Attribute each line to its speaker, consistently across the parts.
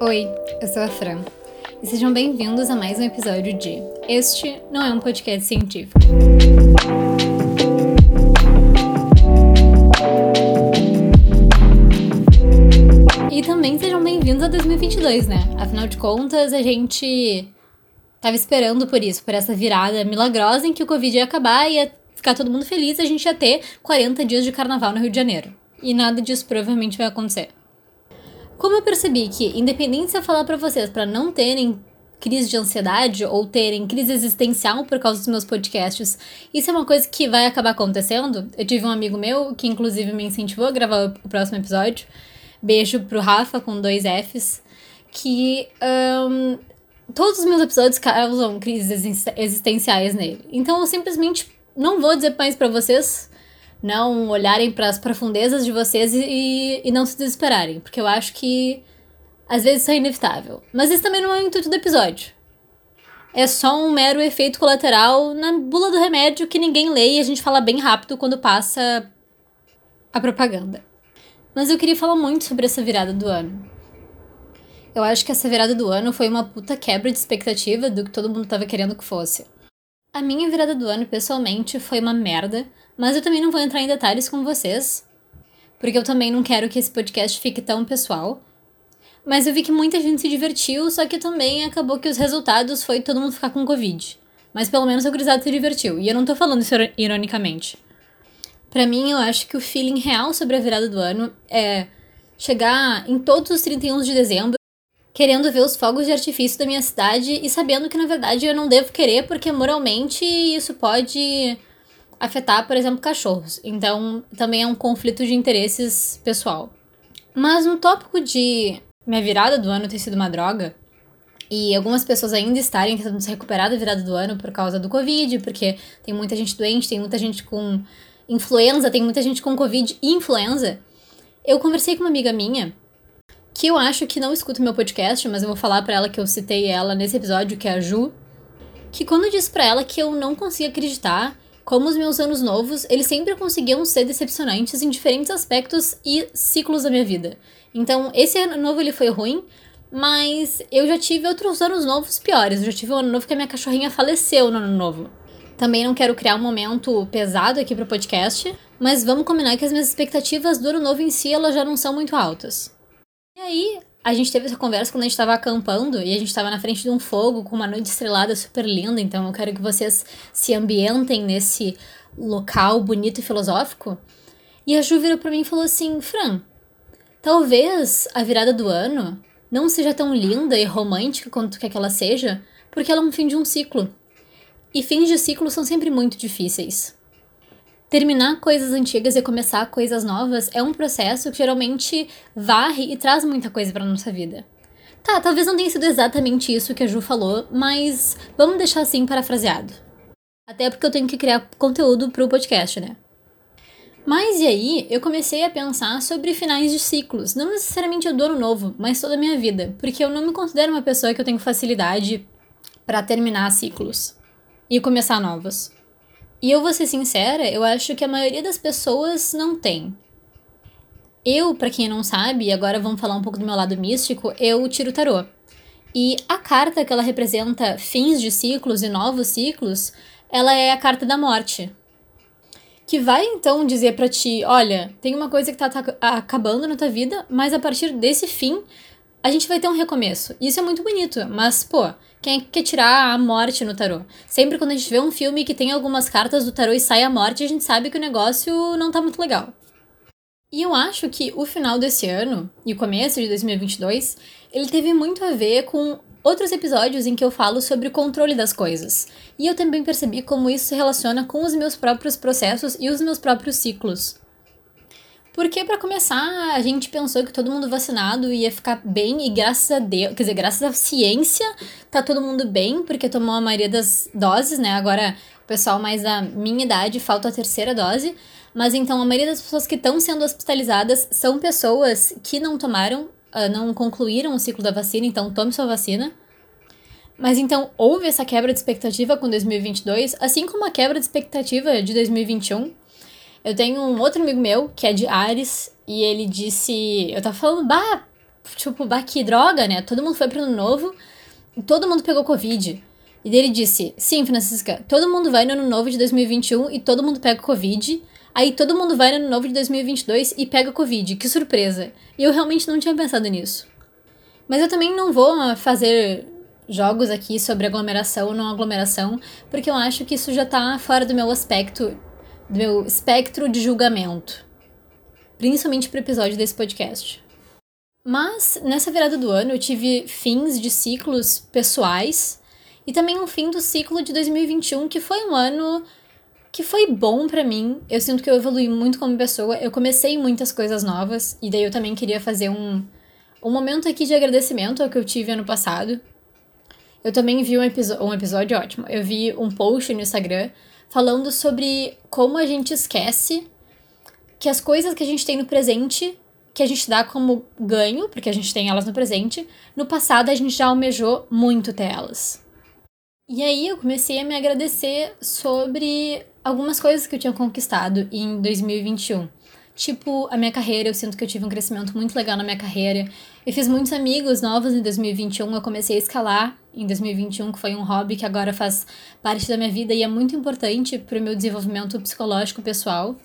Speaker 1: Oi, eu sou a Fran e sejam bem-vindos a mais um episódio de Este Não é um Podcast Científico. E também sejam bem-vindos a 2022, né? Afinal de contas, a gente tava esperando por isso, por essa virada milagrosa em que o Covid ia acabar e ia ficar todo mundo feliz, a gente ia ter 40 dias de carnaval no Rio de Janeiro. E nada disso provavelmente vai acontecer. Como eu percebi que, independente se eu falar para vocês para não terem crise de ansiedade ou terem crise existencial por causa dos meus podcasts, isso é uma coisa que vai acabar acontecendo. Eu tive um amigo meu que, inclusive, me incentivou a gravar o próximo episódio. Beijo pro Rafa com dois Fs. Que um, todos os meus episódios causam crises existenciais nele. Então eu simplesmente não vou dizer mais para vocês não olharem para as profundezas de vocês e, e não se desesperarem, porque eu acho que às vezes isso é inevitável. Mas isso também não é o intuito do episódio. É só um mero efeito colateral na bula do remédio que ninguém lê e a gente fala bem rápido quando passa a propaganda. Mas eu queria falar muito sobre essa virada do ano. Eu acho que essa virada do ano foi uma puta quebra de expectativa do que todo mundo tava querendo que fosse. A minha virada do ano, pessoalmente, foi uma merda, mas eu também não vou entrar em detalhes com vocês, porque eu também não quero que esse podcast fique tão pessoal. Mas eu vi que muita gente se divertiu, só que também acabou que os resultados foi todo mundo ficar com Covid. Mas pelo menos o gurizado se divertiu, e eu não tô falando isso ironicamente. Para mim, eu acho que o feeling real sobre a virada do ano é chegar em todos os 31 de dezembro querendo ver os fogos de artifício da minha cidade e sabendo que na verdade eu não devo querer porque moralmente isso pode afetar, por exemplo, cachorros. Então, também é um conflito de interesses pessoal. Mas no tópico de minha virada do ano ter sido uma droga, e algumas pessoas ainda estarem tentando se recuperar da virada do ano por causa do Covid, porque tem muita gente doente, tem muita gente com influenza, tem muita gente com Covid e influenza. Eu conversei com uma amiga minha que eu acho que não escuta meu podcast, mas eu vou falar para ela que eu citei ela nesse episódio, que é a Ju, que quando eu disse para ela que eu não conseguia acreditar como os meus anos novos, eles sempre conseguiam ser decepcionantes em diferentes aspectos e ciclos da minha vida. Então, esse ano novo ele foi ruim, mas eu já tive outros anos novos piores. Eu já tive um ano novo que a minha cachorrinha faleceu no ano novo. Também não quero criar um momento pesado aqui pro podcast, mas vamos combinar que as minhas expectativas do ano novo em si elas já não são muito altas. E aí, a gente teve essa conversa quando a gente tava acampando e a gente tava na frente de um fogo com uma noite estrelada super linda, então eu quero que vocês se ambientem nesse local bonito e filosófico. E a Ju virou pra mim e falou assim: Fran, talvez a virada do ano não seja tão linda e romântica quanto quer que ela seja, porque ela é um fim de um ciclo. E fins de ciclo são sempre muito difíceis. Terminar coisas antigas e começar coisas novas é um processo que geralmente varre e traz muita coisa para nossa vida. Tá, talvez não tenha sido exatamente isso que a Ju falou, mas vamos deixar assim parafraseado. Até porque eu tenho que criar conteúdo pro podcast, né? Mas e aí, eu comecei a pensar sobre finais de ciclos, não necessariamente do ano novo, mas toda a minha vida, porque eu não me considero uma pessoa que eu tenho facilidade para terminar ciclos e começar novos. E eu vou ser sincera, eu acho que a maioria das pessoas não tem. Eu, para quem não sabe, agora vamos falar um pouco do meu lado místico, eu tiro tarô. E a carta que ela representa fins de ciclos e novos ciclos, ela é a carta da morte. Que vai então dizer para ti, olha, tem uma coisa que tá, tá acabando na tua vida, mas a partir desse fim a gente vai ter um recomeço. Isso é muito bonito, mas, pô, quem é que quer tirar a morte no tarô? Sempre quando a gente vê um filme que tem algumas cartas do tarô e sai a morte, a gente sabe que o negócio não tá muito legal. E eu acho que o final desse ano e o começo de 2022, ele teve muito a ver com outros episódios em que eu falo sobre o controle das coisas. E eu também percebi como isso se relaciona com os meus próprios processos e os meus próprios ciclos. Porque, para começar, a gente pensou que todo mundo vacinado ia ficar bem, e graças a Deus, quer dizer, graças à ciência, tá todo mundo bem, porque tomou a maioria das doses, né? Agora, o pessoal mais da minha idade falta a terceira dose. Mas então, a maioria das pessoas que estão sendo hospitalizadas são pessoas que não tomaram, uh, não concluíram o ciclo da vacina, então tome sua vacina. Mas então, houve essa quebra de expectativa com 2022, assim como a quebra de expectativa de 2021 eu tenho um outro amigo meu, que é de Ares, e ele disse. Eu tava falando, bah, tipo, bah, que droga, né? Todo mundo foi pro ano novo e todo mundo pegou Covid. E ele disse: Sim, Francisca, todo mundo vai no ano novo de 2021 e todo mundo pega Covid. Aí todo mundo vai no ano novo de 2022 e pega Covid. Que surpresa! E eu realmente não tinha pensado nisso. Mas eu também não vou fazer jogos aqui sobre aglomeração ou não aglomeração, porque eu acho que isso já tá fora do meu aspecto, do meu espectro de julgamento. Principalmente pro episódio desse podcast. Mas nessa virada do ano eu tive fins de ciclos pessoais e também um fim do ciclo de 2021, que foi um ano que foi bom para mim. Eu sinto que eu evolui muito como pessoa. Eu comecei muitas coisas novas e daí eu também queria fazer um um momento aqui de agradecimento ao que eu tive ano passado. Eu também vi um, um episódio ótimo. Eu vi um post no Instagram falando sobre como a gente esquece que as coisas que a gente tem no presente, que a gente dá como ganho, porque a gente tem elas no presente, no passado a gente já almejou muito ter elas. E aí eu comecei a me agradecer sobre algumas coisas que eu tinha conquistado em 2021. Tipo, a minha carreira, eu sinto que eu tive um crescimento muito legal na minha carreira. Eu fiz muitos amigos novos em 2021. Eu comecei a escalar em 2021, que foi um hobby que agora faz parte da minha vida e é muito importante para o meu desenvolvimento psicológico pessoal.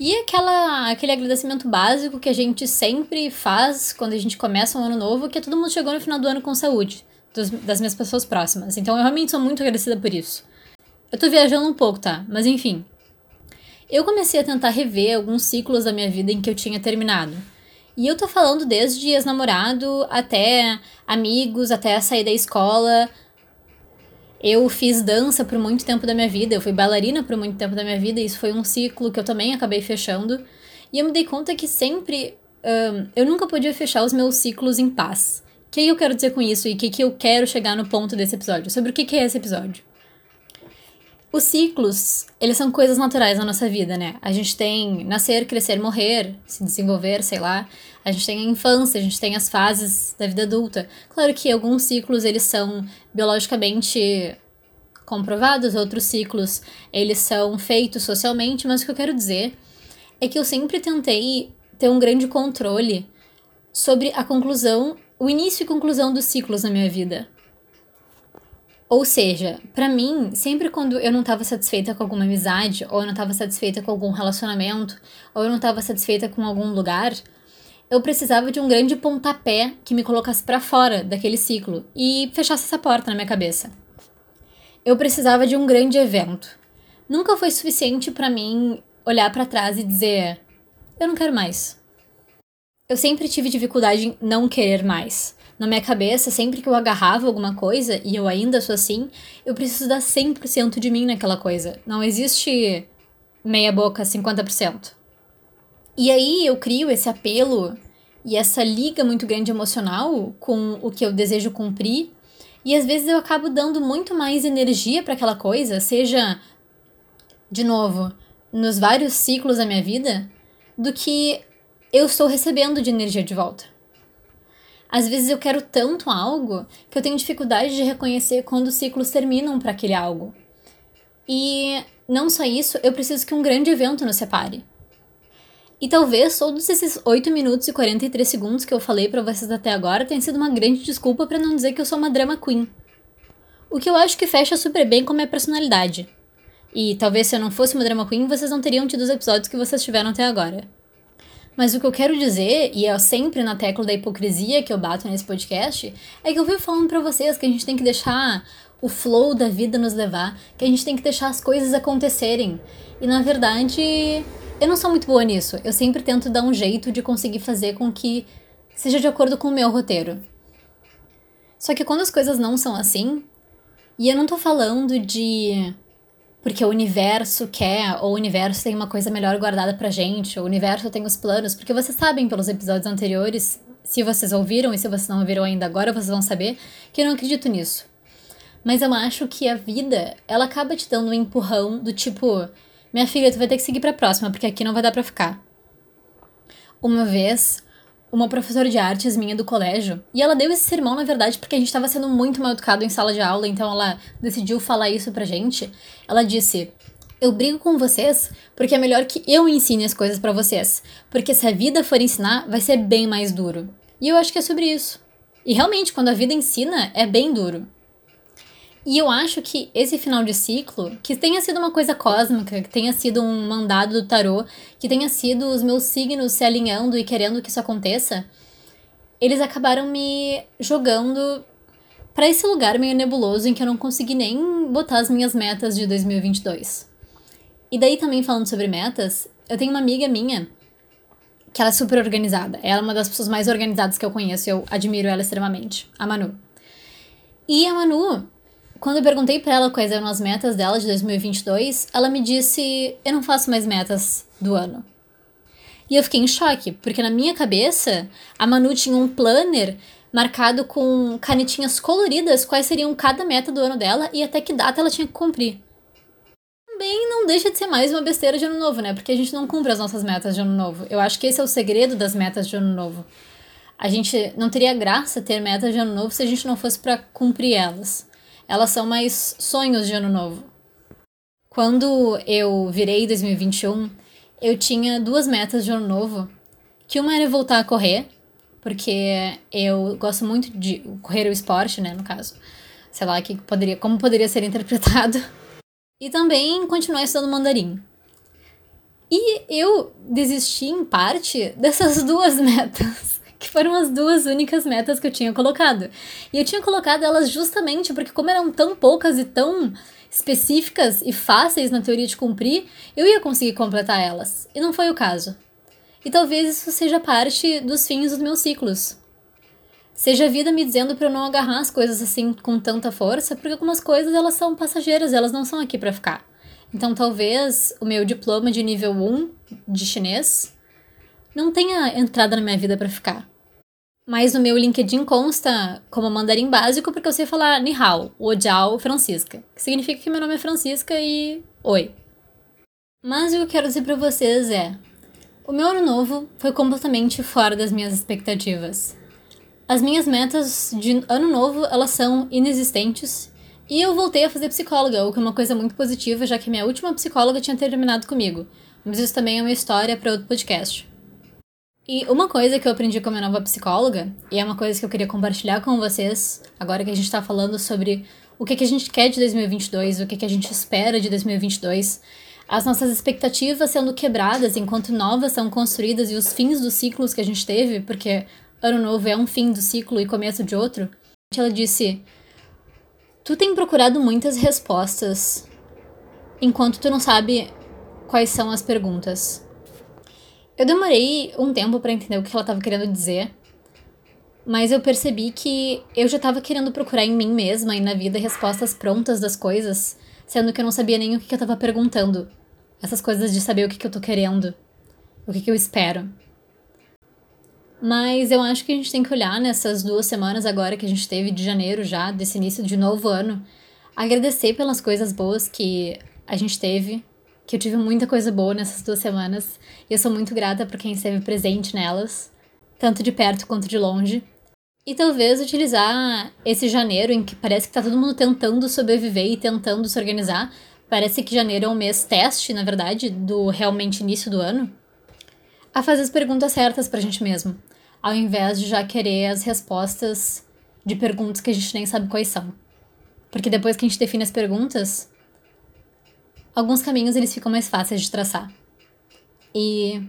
Speaker 1: E aquela, aquele agradecimento básico que a gente sempre faz quando a gente começa um ano novo, que é todo mundo chegou no final do ano com saúde, dos, das minhas pessoas próximas. Então eu realmente sou muito agradecida por isso. Eu tô viajando um pouco, tá? Mas enfim. Eu comecei a tentar rever alguns ciclos da minha vida em que eu tinha terminado. E eu tô falando desde ex-namorado até amigos, até sair da escola. Eu fiz dança por muito tempo da minha vida, eu fui bailarina por muito tempo da minha vida, e isso foi um ciclo que eu também acabei fechando. E eu me dei conta que sempre um, eu nunca podia fechar os meus ciclos em paz. O que eu quero dizer com isso e o que, que eu quero chegar no ponto desse episódio? Sobre o que, que é esse episódio? Os ciclos, eles são coisas naturais na nossa vida, né? A gente tem nascer, crescer, morrer, se desenvolver, sei lá. A gente tem a infância, a gente tem as fases da vida adulta. Claro que alguns ciclos, eles são biologicamente comprovados, outros ciclos, eles são feitos socialmente, mas o que eu quero dizer é que eu sempre tentei ter um grande controle sobre a conclusão, o início e conclusão dos ciclos na minha vida. Ou seja, para mim, sempre quando eu não estava satisfeita com alguma amizade, ou eu não estava satisfeita com algum relacionamento, ou eu não estava satisfeita com algum lugar, eu precisava de um grande pontapé que me colocasse para fora daquele ciclo e fechasse essa porta na minha cabeça. Eu precisava de um grande evento. Nunca foi suficiente para mim olhar para trás e dizer: eu não quero mais. Eu sempre tive dificuldade em não querer mais na minha cabeça, sempre que eu agarrava alguma coisa, e eu ainda sou assim, eu preciso dar 100% de mim naquela coisa. Não existe meia boca, 50%. E aí eu crio esse apelo e essa liga muito grande emocional com o que eu desejo cumprir, e às vezes eu acabo dando muito mais energia para aquela coisa, seja de novo, nos vários ciclos da minha vida, do que eu estou recebendo de energia de volta. Às vezes eu quero tanto algo que eu tenho dificuldade de reconhecer quando os ciclos terminam para aquele algo. E não só isso, eu preciso que um grande evento nos separe. E talvez todos esses 8 minutos e 43 segundos que eu falei para vocês até agora tenham sido uma grande desculpa para não dizer que eu sou uma drama queen. O que eu acho que fecha super bem com a minha personalidade. E talvez se eu não fosse uma drama queen, vocês não teriam tido os episódios que vocês tiveram até agora. Mas o que eu quero dizer, e é sempre na tecla da hipocrisia que eu bato nesse podcast, é que eu vivo falando para vocês que a gente tem que deixar o flow da vida nos levar, que a gente tem que deixar as coisas acontecerem. E na verdade, eu não sou muito boa nisso. Eu sempre tento dar um jeito de conseguir fazer com que seja de acordo com o meu roteiro. Só que quando as coisas não são assim, e eu não tô falando de porque o universo quer, ou o universo tem uma coisa melhor guardada pra gente, o universo tem os planos, porque vocês sabem pelos episódios anteriores, se vocês ouviram e se vocês não ouviram ainda agora, vocês vão saber que eu não acredito nisso. Mas eu acho que a vida, ela acaba te dando um empurrão do tipo, minha filha, tu vai ter que seguir pra próxima, porque aqui não vai dar pra ficar. Uma vez, uma professora de artes minha do colégio. E ela deu esse sermão, na verdade, porque a gente estava sendo muito mal educado em sala de aula, então ela decidiu falar isso pra gente. Ela disse: Eu brigo com vocês porque é melhor que eu ensine as coisas para vocês. Porque se a vida for ensinar, vai ser bem mais duro. E eu acho que é sobre isso. E realmente, quando a vida ensina, é bem duro. E eu acho que esse final de ciclo, que tenha sido uma coisa cósmica, que tenha sido um mandado do tarô, que tenha sido os meus signos se alinhando e querendo que isso aconteça, eles acabaram me jogando para esse lugar meio nebuloso em que eu não consegui nem botar as minhas metas de 2022. E daí também falando sobre metas, eu tenho uma amiga minha que ela é super organizada. Ela é uma das pessoas mais organizadas que eu conheço, eu admiro ela extremamente, a Manu. E a Manu, quando eu perguntei para ela quais eram as metas dela de 2022, ela me disse: "Eu não faço mais metas do ano". E eu fiquei em choque, porque na minha cabeça, a Manu tinha um planner marcado com canetinhas coloridas quais seriam cada meta do ano dela e até que data ela tinha que cumprir. Também não deixa de ser mais uma besteira de ano novo, né? Porque a gente não cumpre as nossas metas de ano novo. Eu acho que esse é o segredo das metas de ano novo. A gente não teria graça ter metas de ano novo se a gente não fosse para cumprir elas. Elas são mais sonhos de ano novo. Quando eu virei 2021, eu tinha duas metas de ano novo, que uma era voltar a correr, porque eu gosto muito de correr o esporte, né, no caso. Sei lá, que poderia, como poderia ser interpretado. E também continuar estudando mandarim. E eu desisti, em parte, dessas duas metas, que foram as duas únicas metas que eu tinha colocado. E eu tinha colocado elas justamente porque, como eram tão poucas e tão específicas e fáceis na teoria de cumprir, eu ia conseguir completar elas. E não foi o caso. E talvez isso seja parte dos fins dos meus ciclos. Seja a vida me dizendo para eu não agarrar as coisas assim com tanta força, porque algumas coisas elas são passageiras, elas não são aqui para ficar. Então talvez o meu diploma de nível 1 de chinês não tenha entrado na minha vida para ficar. Mas no meu LinkedIn consta como mandarim básico porque eu sei falar ni hao, o jiao, Francisca, que significa que meu nome é Francisca e oi. Mas o que eu quero dizer para vocês é, o meu ano novo foi completamente fora das minhas expectativas. As minhas metas de ano novo, elas são inexistentes, e eu voltei a fazer psicóloga, o que é uma coisa muito positiva, já que minha última psicóloga tinha terminado comigo. Mas isso também é uma história para outro podcast. E uma coisa que eu aprendi com a minha nova psicóloga, e é uma coisa que eu queria compartilhar com vocês, agora que a gente tá falando sobre o que, que a gente quer de 2022, o que, que a gente espera de 2022, as nossas expectativas sendo quebradas enquanto novas são construídas e os fins dos ciclos que a gente teve, porque ano novo é um fim do ciclo e começo de outro. Ela disse: Tu tem procurado muitas respostas enquanto tu não sabe quais são as perguntas. Eu demorei um tempo para entender o que ela estava querendo dizer, mas eu percebi que eu já estava querendo procurar em mim mesma e na vida respostas prontas das coisas, sendo que eu não sabia nem o que eu estava perguntando essas coisas de saber o que, que eu tô querendo, o que, que eu espero. Mas eu acho que a gente tem que olhar nessas duas semanas agora que a gente teve de janeiro já, desse início de novo ano, agradecer pelas coisas boas que a gente teve, que eu tive muita coisa boa nessas duas semanas, e eu sou muito grata por quem esteve presente nelas, tanto de perto quanto de longe. E talvez utilizar esse janeiro em que parece que tá todo mundo tentando sobreviver e tentando se organizar parece que janeiro é um mês teste, na verdade, do realmente início do ano, a fazer as perguntas certas pra gente mesmo, ao invés de já querer as respostas de perguntas que a gente nem sabe quais são. Porque depois que a gente define as perguntas, alguns caminhos eles ficam mais fáceis de traçar. E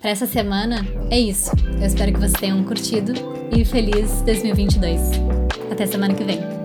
Speaker 1: para essa semana é isso. Eu espero que vocês tenham curtido e feliz 2022. Até semana que vem.